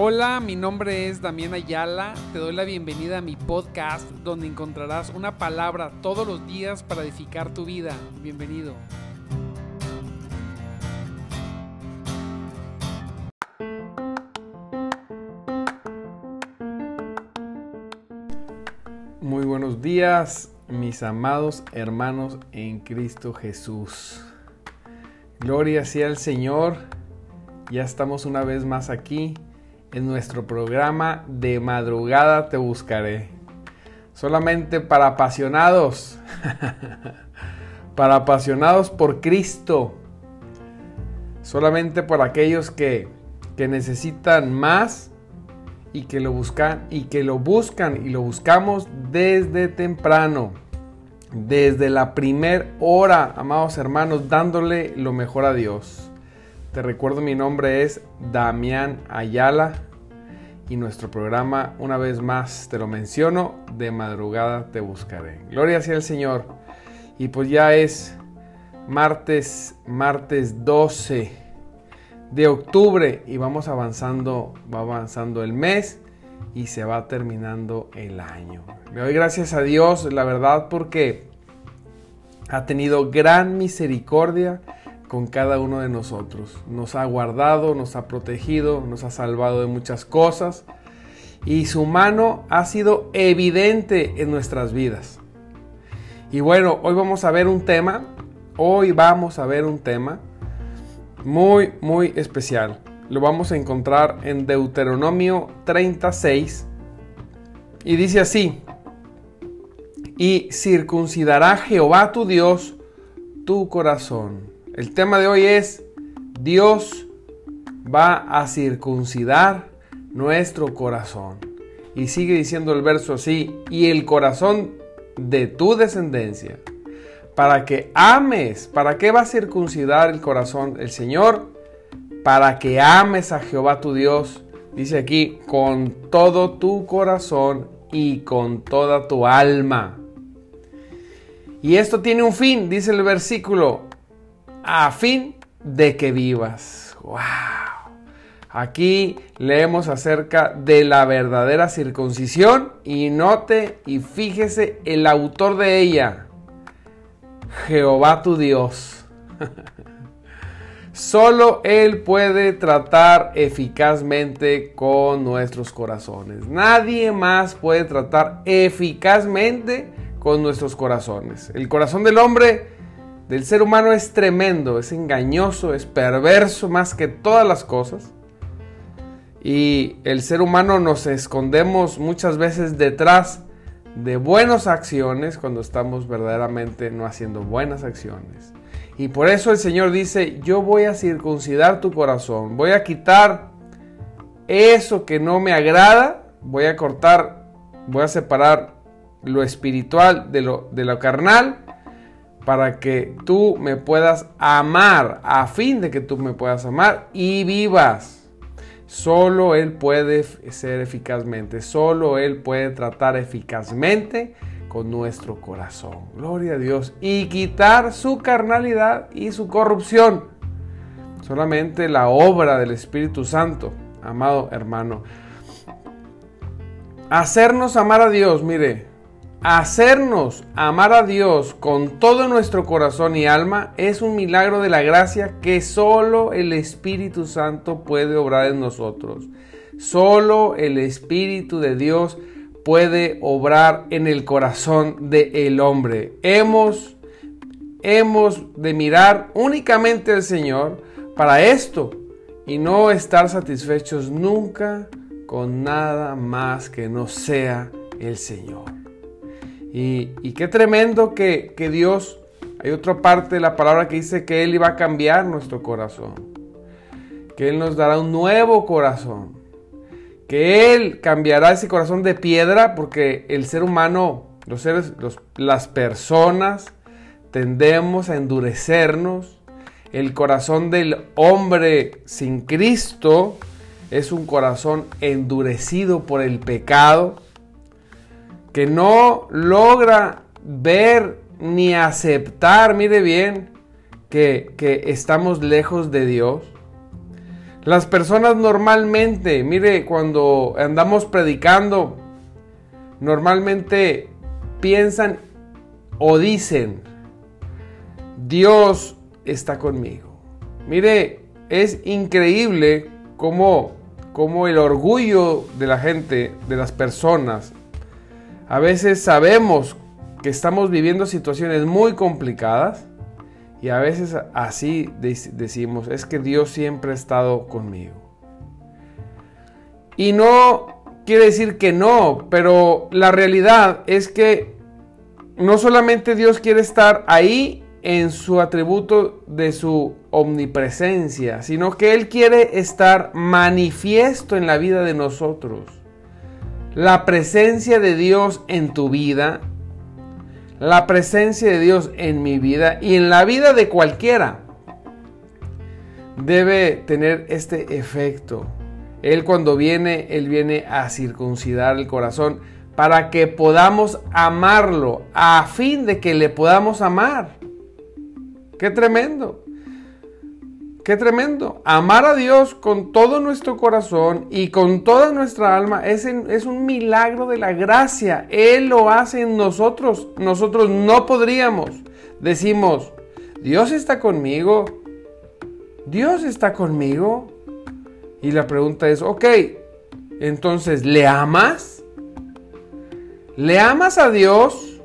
Hola, mi nombre es Damián Ayala. Te doy la bienvenida a mi podcast donde encontrarás una palabra todos los días para edificar tu vida. Bienvenido. Muy buenos días, mis amados hermanos en Cristo Jesús. Gloria sea al Señor. Ya estamos una vez más aquí en nuestro programa de madrugada te buscaré. Solamente para apasionados. para apasionados por Cristo. Solamente por aquellos que, que necesitan más y que lo buscan y que lo buscan y lo buscamos desde temprano. Desde la primer hora, amados hermanos, dándole lo mejor a Dios. Te recuerdo mi nombre es Damián Ayala y nuestro programa, una vez más te lo menciono, de madrugada te buscaré. Gloria sea el Señor. Y pues ya es martes, martes 12 de octubre y vamos avanzando, va avanzando el mes y se va terminando el año. Le doy gracias a Dios, la verdad, porque ha tenido gran misericordia con cada uno de nosotros. Nos ha guardado, nos ha protegido, nos ha salvado de muchas cosas y su mano ha sido evidente en nuestras vidas. Y bueno, hoy vamos a ver un tema, hoy vamos a ver un tema muy, muy especial. Lo vamos a encontrar en Deuteronomio 36 y dice así, y circuncidará Jehová tu Dios tu corazón el tema de hoy es Dios va a circuncidar nuestro corazón. Y sigue diciendo el verso así, y el corazón de tu descendencia, para que ames, ¿para qué va a circuncidar el corazón el Señor? Para que ames a Jehová tu Dios, dice aquí, con todo tu corazón y con toda tu alma. Y esto tiene un fin, dice el versículo, a fin de que vivas. ¡Wow! Aquí leemos acerca de la verdadera circuncisión y note y fíjese el autor de ella, Jehová tu Dios. Solo Él puede tratar eficazmente con nuestros corazones. Nadie más puede tratar eficazmente con nuestros corazones. El corazón del hombre del ser humano es tremendo, es engañoso, es perverso más que todas las cosas. Y el ser humano nos escondemos muchas veces detrás de buenas acciones cuando estamos verdaderamente no haciendo buenas acciones. Y por eso el Señor dice, yo voy a circuncidar tu corazón, voy a quitar eso que no me agrada, voy a cortar, voy a separar lo espiritual de lo, de lo carnal para que tú me puedas amar, a fin de que tú me puedas amar y vivas. Solo Él puede ser eficazmente, solo Él puede tratar eficazmente con nuestro corazón. Gloria a Dios. Y quitar su carnalidad y su corrupción. Solamente la obra del Espíritu Santo, amado hermano. Hacernos amar a Dios, mire, Hacernos amar a Dios con todo nuestro corazón y alma es un milagro de la gracia que solo el Espíritu Santo puede obrar en nosotros. Solo el Espíritu de Dios puede obrar en el corazón del el hombre. Hemos, hemos de mirar únicamente al Señor para esto y no estar satisfechos nunca con nada más que no sea el Señor. Y, qué tremendo que, Dios, hay otra parte de la palabra que dice que Él iba a cambiar nuestro corazón, que Él nos dará un nuevo corazón, que Él cambiará ese corazón de piedra porque el ser humano, los seres, las personas, tendemos a endurecernos. El corazón del hombre sin Cristo es un corazón endurecido por el pecado que no logra ver ni aceptar, mire bien, que, estamos lejos de Dios. Las personas normalmente, mire, cuando andamos predicando, normalmente piensan o dicen, Dios está conmigo. Mire, es increíble cómo, cómo el orgullo de la gente, de las personas, a veces sabemos que estamos viviendo situaciones muy complicadas y a veces así decimos, es que Dios siempre ha estado conmigo. Y no quiere decir que no, pero la realidad es que no solamente Dios quiere estar ahí en su atributo de su omnipresencia, sino que Él quiere estar manifiesto en la vida de nosotros. La presencia de Dios en tu vida, la presencia de Dios en mi vida y en la vida de cualquiera debe tener este efecto. Él cuando viene, Él viene a circuncidar el corazón para que podamos amarlo, a fin de que le podamos amar. Qué tremendo. Qué tremendo. Amar a Dios con todo nuestro corazón y con toda nuestra alma es, es, un milagro de la gracia. Él lo hace en nosotros. Nosotros no podríamos. Decimos, Dios está conmigo. Dios está conmigo. Y la pregunta es, ok, entonces, ¿le amas? ¿Le amas a Dios?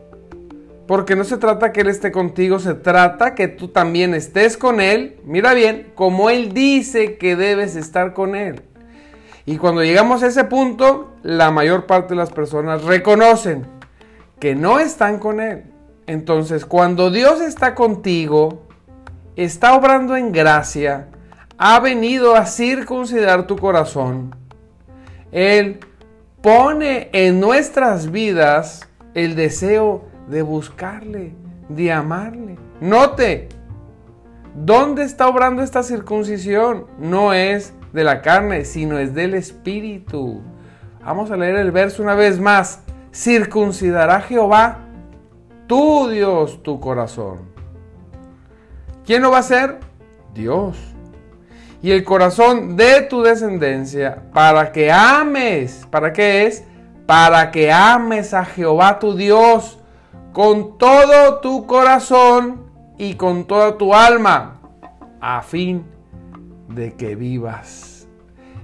Porque no se trata que Él esté contigo, se trata que tú también estés con Él. Mira bien, como Él dice que debes estar con Él. Y cuando llegamos a ese punto, la mayor parte de las personas reconocen que no están con Él. Entonces, cuando Dios está contigo, está obrando en gracia, ha venido a circuncidar tu corazón, Él pone en nuestras vidas el deseo de buscarle, de amarle. Note, ¿dónde está obrando esta circuncisión? No es de la carne, sino es del Espíritu. Vamos a leer el verso una vez más. Circuncidará Jehová, tu Dios, tu corazón. ¿Quién lo va a hacer? Dios. Y el corazón de tu descendencia, para que ames. ¿Para qué es? Para que ames a Jehová tu Dios con todo tu corazón y con toda tu alma, a fin de que vivas.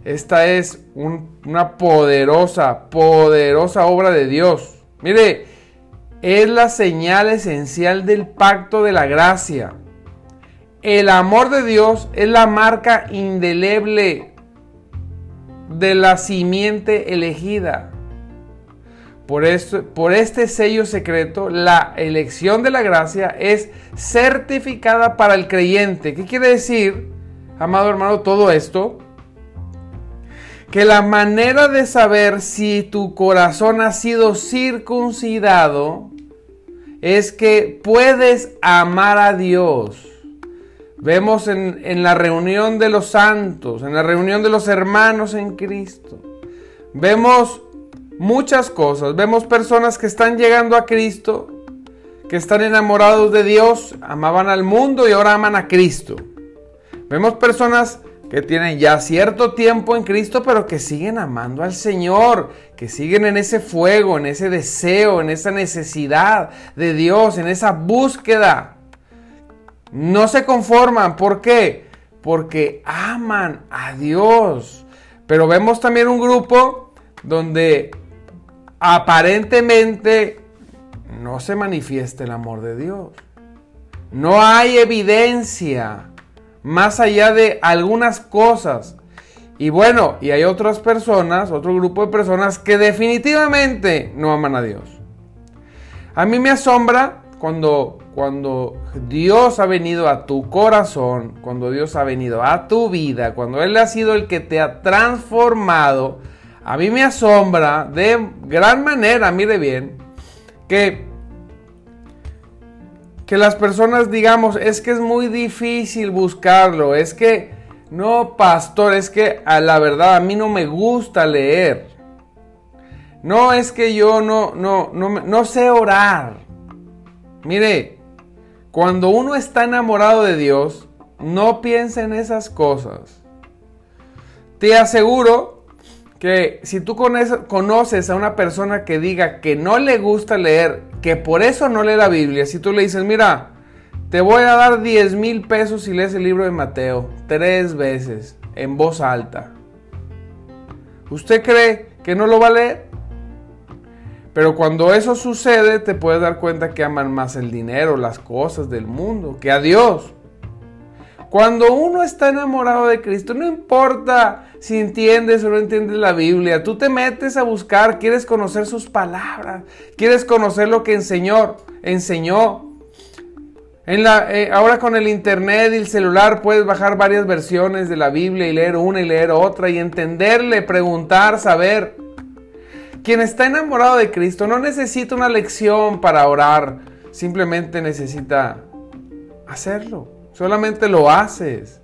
Esta es una poderosa, poderosa obra de Dios. Mire, es la señal esencial del pacto de la gracia. El amor de Dios es la marca indeleble de la simiente elegida. Por, por este sello secreto, la elección de la gracia es certificada para el creyente. ¿Qué quiere decir, amado hermano, todo esto? Que la manera de saber si tu corazón ha sido circuncidado es que puedes amar a Dios. Vemos en, en, la reunión de los santos, en la reunión de los hermanos en Cristo. Vemos muchas cosas. Vemos personas que están llegando a Cristo, que están enamorados de Dios, amaban al mundo y ahora aman a Cristo. Vemos personas que tienen ya cierto tiempo en Cristo, pero que siguen amando al Señor, que siguen en ese fuego, en ese deseo, en esa necesidad de Dios, en esa búsqueda. No se conforman. ¿Por qué? Porque aman a Dios. Pero vemos también un grupo donde aparentemente no se manifiesta el amor de Dios. No hay evidencia más allá de algunas cosas. Y bueno, y hay otras personas, otro grupo de personas que definitivamente no aman a Dios. A mí me asombra cuando, cuando Dios ha venido a tu corazón, cuando Dios ha venido a tu vida, cuando Él ha sido el que te ha transformado a mí me asombra de gran manera, mire bien, que, que las personas digamos, es que es muy difícil buscarlo, es que, no, pastor, es que a la verdad a mí no me gusta leer. No es que yo no, no, no, no sé orar. Mire, cuando uno está enamorado de Dios, no piensa en esas cosas. Te aseguro que si tú conoces a una persona que diga que no le gusta leer, que por eso no lee la Biblia, si tú le dices, mira, te voy a dar 10 mil pesos si lees el libro de Mateo tres veces en voz alta. ¿Usted cree que no lo va a leer? Pero cuando eso sucede, te puedes dar cuenta que aman más el dinero, las cosas del mundo, que a Dios. Cuando uno está enamorado de Cristo, no importa si entiendes o no entiendes la Biblia, tú te metes a buscar, quieres conocer sus palabras, quieres conocer lo que enseñó, enseñó. Eh, ahora con el internet y el celular puedes bajar varias versiones de la Biblia y leer una y leer otra y entenderle, preguntar, saber. Quien está enamorado de Cristo no necesita una lección para orar, simplemente necesita hacerlo. Solamente lo haces.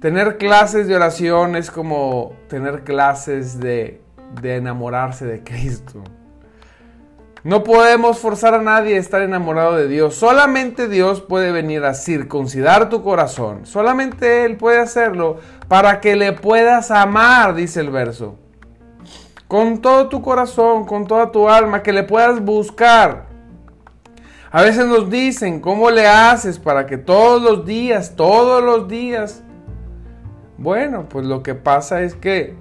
Tener clases de oración es como tener clases de, de enamorarse de Cristo. No podemos forzar a nadie a estar enamorado de Dios. Solamente Dios puede venir a circuncidar tu corazón. Solamente Él puede hacerlo para que le puedas amar, dice el verso con todo tu corazón, con toda tu alma, que le puedas buscar. A veces nos dicen, ¿cómo le haces para que todos los días, todos los días? Bueno, pues lo que pasa es que,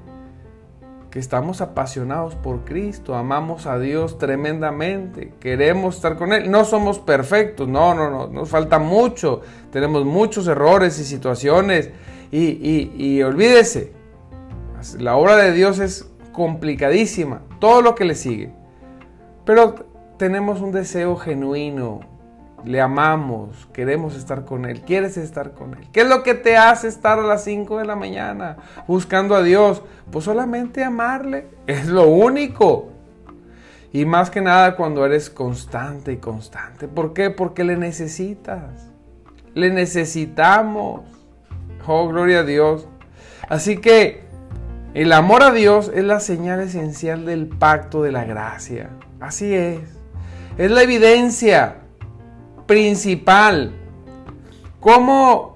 que estamos apasionados por Cristo, amamos a Dios tremendamente, queremos estar con Él. No somos perfectos, no, no, no, nos falta mucho, tenemos muchos errores y situaciones. Y, y, y olvídese, la obra de Dios es complicadísima, todo lo que le sigue. Pero tenemos un deseo genuino, le amamos, queremos estar con Él, quieres estar con Él. ¿Qué es lo que te hace estar a las 5 de la mañana buscando a Dios? Pues solamente amarle, es lo único. Y más que nada cuando eres constante y constante. ¿Por qué? Porque le necesitas. Le necesitamos. Oh, gloria a Dios. Así que el amor a Dios es la señal esencial del pacto de la gracia. Así es. Es la evidencia principal. ¿Cómo,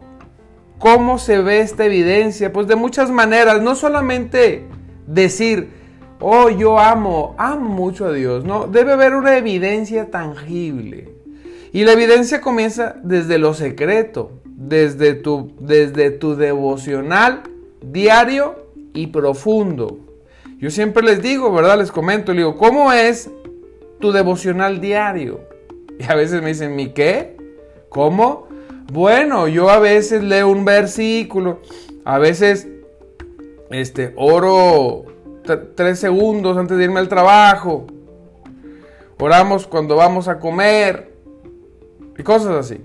¿Cómo se ve esta evidencia? Pues de muchas maneras. No solamente decir, oh, yo amo, amo mucho a Dios. No, debe haber una evidencia tangible. Y la evidencia comienza desde lo secreto, desde tu, desde tu devocional diario y profundo. Yo siempre les digo, ¿verdad? Les comento, les digo, ¿cómo es tu devocional diario? Y a veces me dicen, ¿mi qué? ¿Cómo? Bueno, yo a veces leo un versículo, a veces este, oro tres segundos antes de irme al trabajo, oramos cuando vamos a comer y cosas así.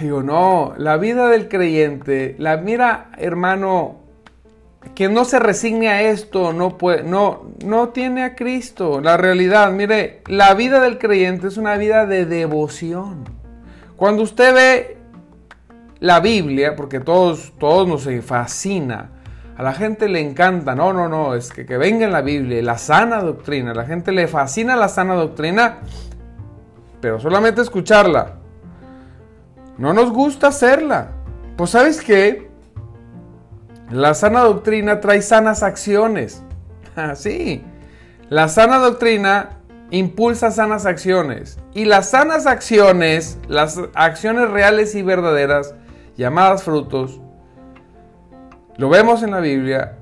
Digo, no, la vida del creyente, la mira, hermano, que no se resigne a esto, no, puede, no, no tiene a Cristo. La realidad, mire, la vida del creyente es una vida de devoción. Cuando usted ve la Biblia, porque todos, todos nos fascina, a la gente le encanta, no, no, no, es que, que venga en la Biblia, la sana doctrina, a la gente le fascina la sana doctrina, pero solamente escucharla. No nos gusta hacerla. Pues sabes qué? La sana doctrina trae sanas acciones. Ah, la sana doctrina impulsa sanas acciones. Y las sanas acciones, las acciones reales y verdaderas, llamadas frutos, lo vemos en la Biblia,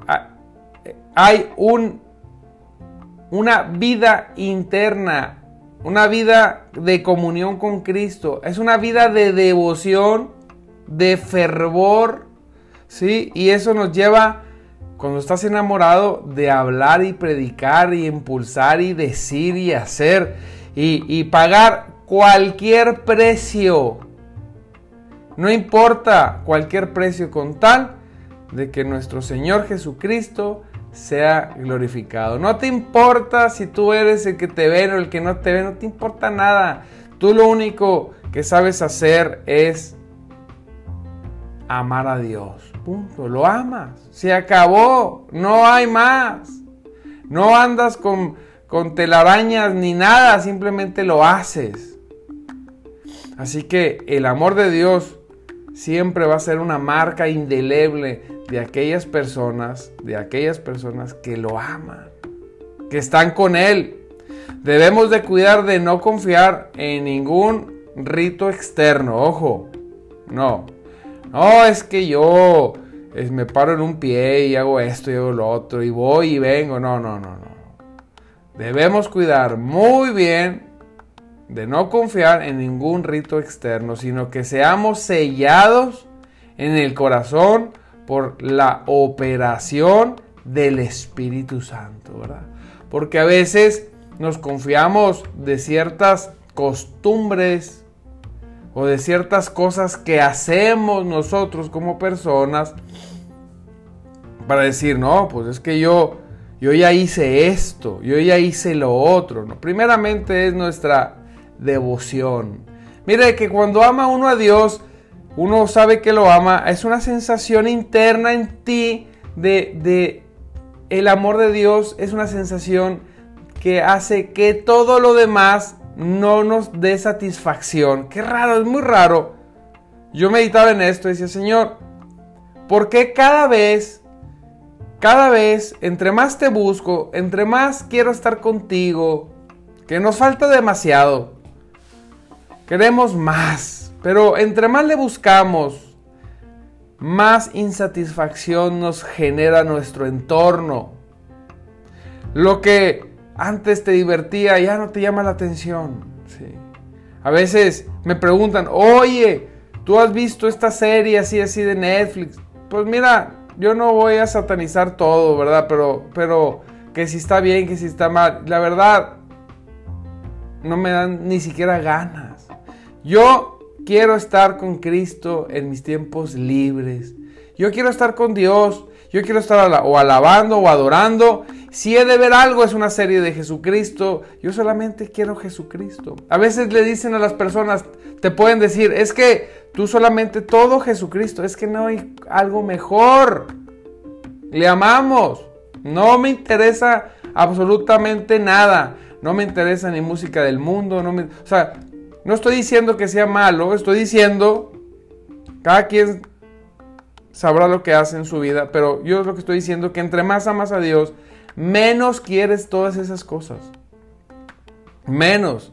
hay un, una vida interna, una vida de comunión con Cristo, es una vida de devoción, de fervor, ¿sí? Y eso nos lleva, cuando estás enamorado, de hablar y predicar y impulsar y decir y hacer y, y pagar cualquier precio. No importa cualquier precio con tal de que nuestro Señor Jesucristo sea glorificado. No te importa si tú eres el que te ve o el que no te ve, no te importa nada. Tú lo único que sabes hacer es amar a Dios. Punto. Lo amas. Se acabó. No hay más. No andas con, con telarañas ni nada. Simplemente lo haces. Así que el amor de Dios siempre va a ser una marca indeleble de aquellas personas, de aquellas personas que lo aman, que están con Él. Debemos de cuidar de no confiar en ningún rito externo, ojo, no. No, es que yo me paro en un pie y hago esto y hago lo otro y voy y vengo, no, no, no, no. Debemos cuidar muy bien de no confiar en ningún rito externo, sino que seamos sellados en el corazón por la operación del Espíritu Santo, ¿verdad? Porque a veces nos confiamos de ciertas costumbres o de ciertas cosas que hacemos nosotros como personas para decir, no, pues es que yo, yo ya hice esto, yo ya hice lo otro. ¿no? Primeramente es nuestra devoción. Mire que cuando ama uno a Dios, uno sabe que lo ama, es una sensación interna en ti de, de el amor de Dios, es una sensación que hace que todo lo demás no nos dé satisfacción. Qué raro, es muy raro. Yo meditaba en esto y decía, Señor, ¿por qué cada vez, cada vez, entre más te busco, entre más quiero estar contigo, que nos falta demasiado? Queremos más, pero entre más le buscamos, más insatisfacción nos genera nuestro entorno. Lo que antes te divertía ya no te llama la atención. A veces me preguntan, oye, ¿tú has visto esta serie así así de Netflix? Pues mira, yo no voy a satanizar todo, ¿verdad? Pero, pero que si está bien, que si está mal. La verdad, no me dan ni siquiera ganas. Yo quiero estar con Cristo en mis tiempos libres. Yo quiero estar con Dios. Yo quiero estar o alabando o adorando. Si he de ver algo es una serie de Jesucristo. Yo solamente quiero Jesucristo. A veces le dicen a las personas, te pueden decir, es que tú solamente todo Jesucristo. Es que no hay algo mejor. Le amamos. No me interesa absolutamente nada. No me interesa ni música del mundo. No me, o sea, no estoy diciendo que sea malo, estoy diciendo, cada quien sabrá lo que hace en su vida, pero yo lo que estoy diciendo que entre más amas a Dios, menos quieres todas esas cosas. Menos.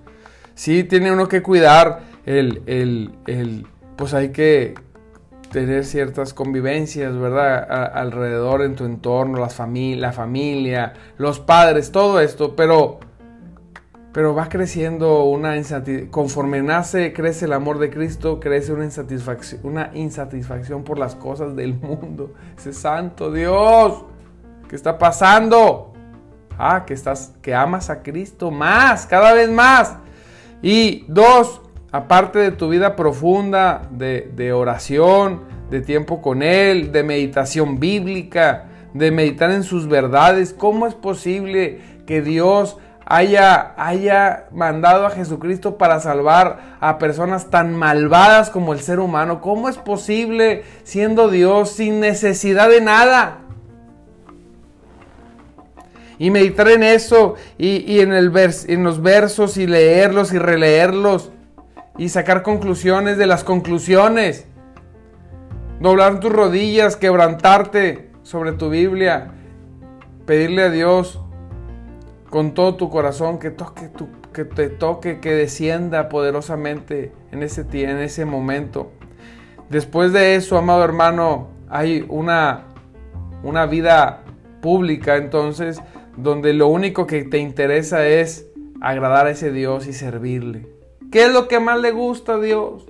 Sí, tiene uno que cuidar el, el, el pues hay que tener ciertas convivencias, ¿verdad? alrededor en tu entorno, la familia, los padres, todo esto, pero pero va creciendo una insatisfacción. Conforme nace, crece el amor de Cristo, crece una insatisfacción, por las cosas del mundo. Ese santo Dios, ¿qué está pasando? Ah, que estás, que amas a Cristo más, cada vez más. Y dos, aparte de tu vida profunda de oración, de tiempo con Él, de meditación bíblica, de meditar en sus verdades, ¿cómo es posible que Dios haya, haya mandado a Jesucristo para salvar a personas tan malvadas como el ser humano. ¿Cómo es posible siendo Dios sin necesidad de nada? Y meditar en eso y, en, el en los versos y leerlos y releerlos y sacar conclusiones de las conclusiones. Doblar tus rodillas, quebrantarte sobre tu Biblia, pedirle a Dios con todo tu corazón, que, toque que te toque, que descienda poderosamente en ese, en ese momento. Después de eso, amado hermano, hay una, una vida pública entonces donde lo único que te interesa es agradar a ese Dios y servirle. ¿Qué es lo que más le gusta a Dios?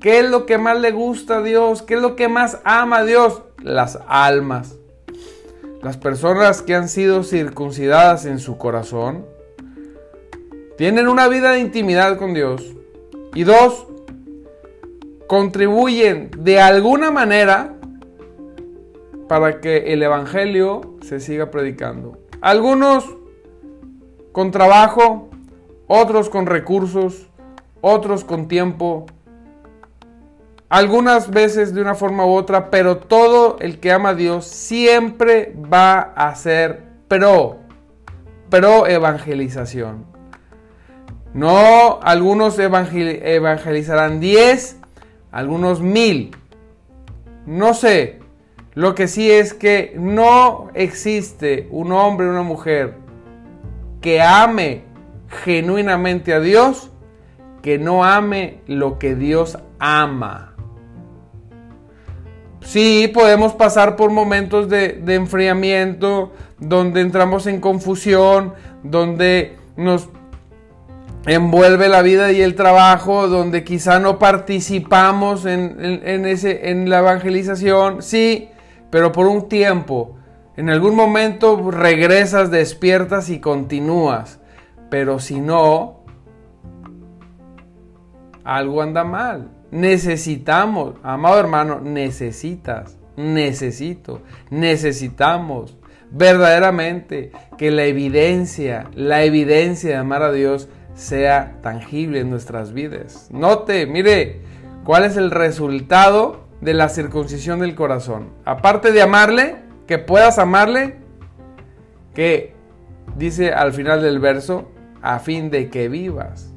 ¿Qué es lo que más le gusta a Dios? ¿Qué es lo que más ama a Dios? Las almas. Las personas que han sido circuncidadas en su corazón tienen una vida de intimidad con Dios. Y dos, contribuyen de alguna manera para que el Evangelio se siga predicando. Algunos con trabajo, otros con recursos, otros con tiempo, algunas veces de una forma u otra, pero todo el que ama a Dios siempre va a ser pro, pro evangelización. No, algunos evangelizarán 10, algunos mil, no sé. Lo que sí es que no existe un hombre o una mujer que ame genuinamente a Dios que no ame lo que Dios ama. Sí, podemos pasar por momentos de, enfriamiento, donde entramos en confusión, donde nos envuelve la vida y el trabajo, donde quizá no participamos en, en la evangelización, sí, pero por un tiempo. En algún momento regresas, despiertas y continúas. Pero si no, algo anda mal. Necesitamos, amado hermano, necesitas, necesito, necesitamos verdaderamente que la evidencia, la evidencia de amar a Dios sea tangible en nuestras vidas. Note, mire, cuál es el resultado de la circuncisión del corazón. Aparte de amarle, que puedas amarle, que dice al final del verso, a fin de que vivas.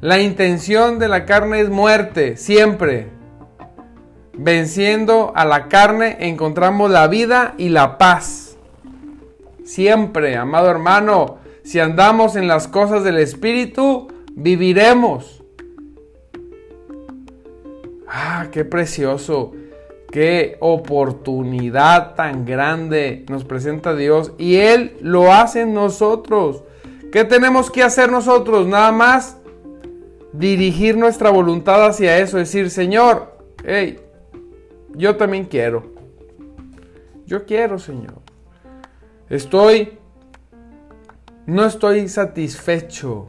La intención de la carne es muerte, siempre. Venciendo a la carne encontramos la vida y la paz. Siempre, amado hermano, si andamos en las cosas del Espíritu, viviremos. Ah, qué precioso, qué oportunidad tan grande nos presenta Dios y Él lo hace en nosotros. ¿Qué tenemos que hacer nosotros? Nada más dirigir nuestra voluntad hacia eso, decir, Señor, hey, yo también quiero. Yo quiero, Señor. Estoy, no estoy satisfecho.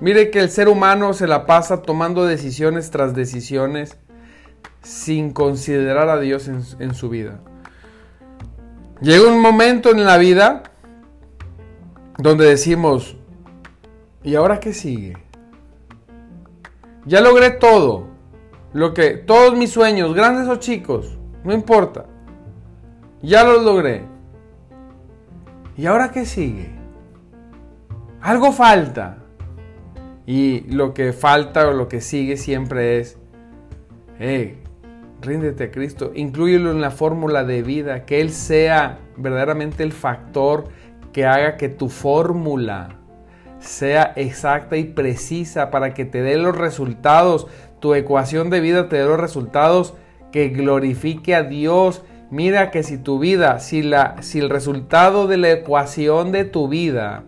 Mire que el ser humano se la pasa tomando decisiones tras decisiones sin considerar a Dios en, su vida. Llega un momento en la vida donde decimos, ¿y ahora qué sigue? Ya logré todo. Lo que todos mis sueños, grandes o chicos, no importa. Ya los logré. ¿Y ahora qué sigue? Algo falta. Y lo que falta o lo que sigue siempre es, hey, ríndete a Cristo, incluyelo en la fórmula de vida, que Él sea verdaderamente el factor que haga que tu fórmula sea exacta y precisa para que te dé los resultados, tu ecuación de vida te dé los resultados que glorifique a Dios. Mira que si tu vida, si, la, si el resultado de la ecuación de tu vida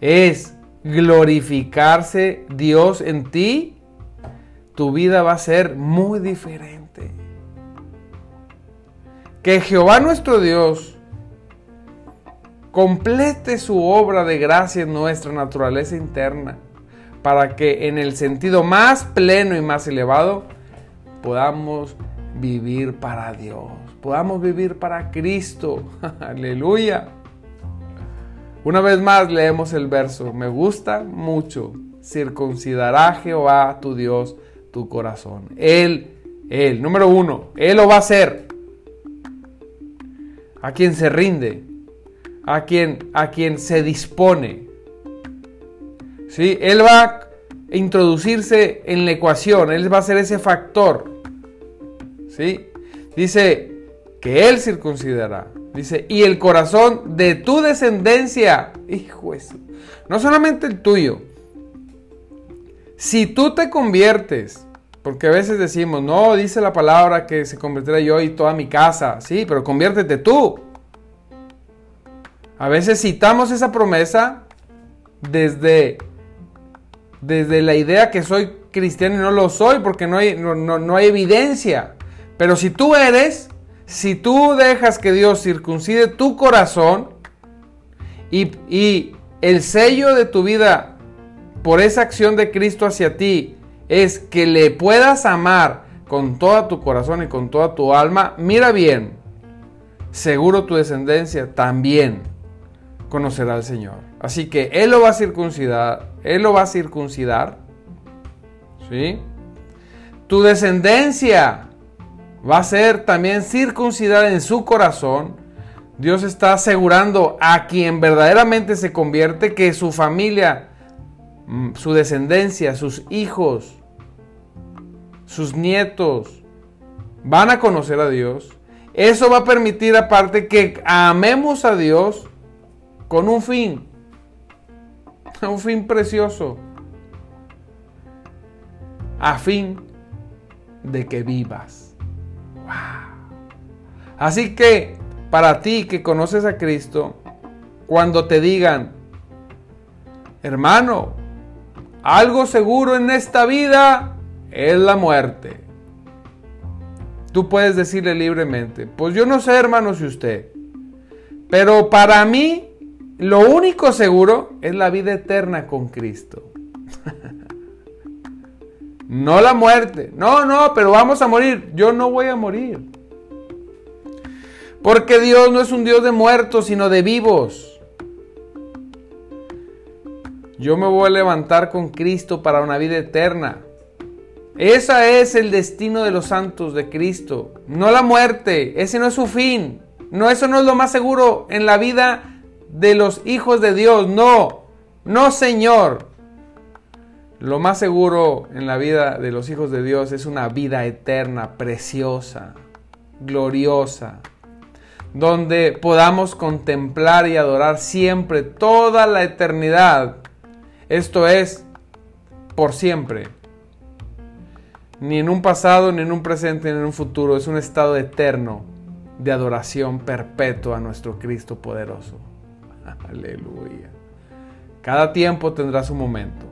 es glorificarse Dios en ti, tu vida va a ser muy diferente. Que Jehová nuestro Dios complete su obra de gracia en nuestra naturaleza interna, para que en el sentido más pleno y más elevado podamos vivir para Dios, podamos vivir para Cristo. Aleluya. Una vez más leemos el verso, me gusta mucho. Circuncidará Jehová tu Dios tu corazón. Él, Él, número uno, Él lo va a hacer. A quien se rinde, a quien, a quien se dispone. ¿Sí? Él va a introducirse en la ecuación, Él va a ser ese factor. ¿Sí? Dice que Él circuncidará. Dice, y el corazón de tu descendencia, hijo eso, no solamente el tuyo. Si tú te conviertes, porque a veces decimos, no, dice la palabra que se convertirá yo y toda mi casa, sí, pero conviértete tú. A veces citamos esa promesa desde, desde la idea que soy cristiano y no lo soy porque no hay, no, hay evidencia. Pero si tú eres, si tú dejas que Dios circuncide tu corazón y, y el sello de tu vida por esa acción de Cristo hacia ti es que le puedas amar con todo tu corazón y con toda tu alma, mira bien, seguro tu descendencia también conocerá al Señor. Así que Él lo va a circuncidar, Él lo va a circuncidar, ¿sí? Tu descendencia va a ser también circuncidada en su corazón. Dios está asegurando a quien verdaderamente se convierte que su familia, mm, su descendencia, sus hijos, sus nietos, van a conocer a Dios. Eso va a permitir aparte que amemos a Dios con un fin, un fin precioso, a fin de que vivas. Así que para ti que conoces a Cristo, cuando te digan, hermano, algo seguro en esta vida es la muerte. Tú puedes decirle libremente, pues yo no sé hermano si usted, pero para mí lo único seguro es la vida eterna con Cristo. no la muerte. No, no, pero vamos a morir. Yo no voy a morir. Porque Dios no es un Dios de muertos, sino de vivos. Yo me voy a levantar con Cristo para una vida eterna. Ese es el destino de los santos de Cristo, no la muerte. Ese no es su fin. No, eso no es lo más seguro en la vida de los hijos de Dios. No, no Señor. Lo más seguro en la vida de los hijos de Dios es una vida eterna, preciosa, gloriosa, donde podamos contemplar y adorar siempre toda la eternidad. Esto es por siempre. Ni en un pasado, ni en un presente, ni en un futuro. Es un estado eterno de adoración perpetua a nuestro Cristo poderoso. Aleluya. Cada tiempo tendrá su momento.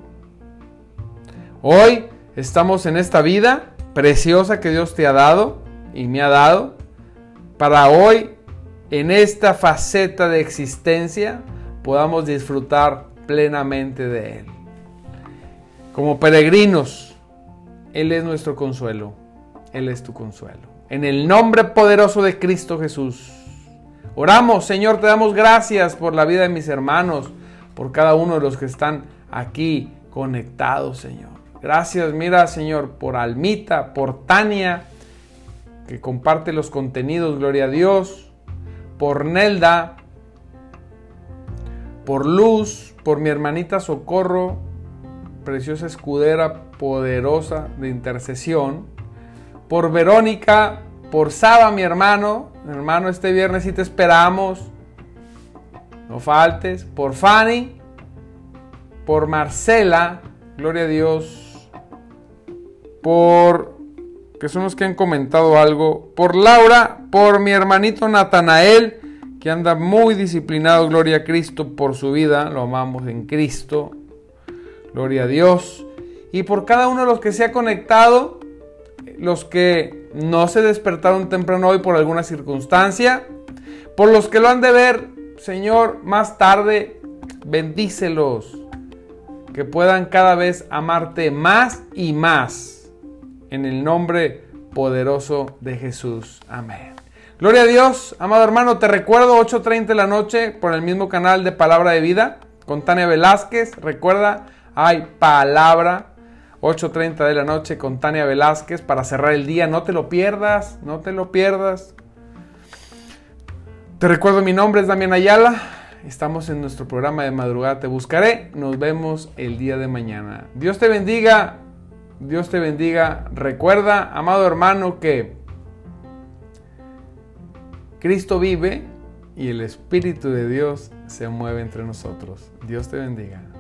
Hoy estamos en esta vida preciosa que Dios te ha dado y me ha dado para hoy en esta faceta de existencia podamos disfrutar plenamente de Él. Como peregrinos, Él es nuestro consuelo, Él es tu consuelo. En el nombre poderoso de Cristo Jesús. Oramos, Señor, te damos gracias por la vida de mis hermanos, por cada uno de los que están aquí conectados, Señor. Gracias, mira, Señor, por Almita, por Tania, que comparte los contenidos, gloria a Dios, por Nelda, por Luz, por mi hermanita Socorro, preciosa escudera, poderosa de intercesión, por Verónica, por Saba, mi hermano. Hermano, este viernes sí te esperamos. No faltes. Por Fanny. Por Marcela. Gloria a Dios. Por... Que son los que han comentado algo. Por Laura. Por mi hermanito Natanael. Que anda muy disciplinado. Gloria a Cristo por su vida. Lo amamos en Cristo. Gloria a Dios. Y por cada uno de los que se ha conectado los que no se despertaron temprano hoy por alguna circunstancia, por los que lo han de ver, Señor, más tarde, bendícelos, que puedan cada vez amarte más y más, en el nombre poderoso de Jesús. Amén. Gloria a Dios, amado hermano, te recuerdo 8.30 de la noche por el mismo canal de Palabra de Vida con Tania Velázquez. Recuerda, hay palabra 8.30 de la noche con Tania Velázquez para cerrar el día. No te lo pierdas, no te lo pierdas. Te recuerdo, mi nombre es Damián Ayala. Estamos en nuestro programa de madrugada Te Buscaré. Nos vemos el día de mañana. Dios te bendiga. Dios te bendiga. Recuerda, amado hermano, que Cristo vive y el Espíritu de Dios se mueve entre nosotros. Dios te bendiga.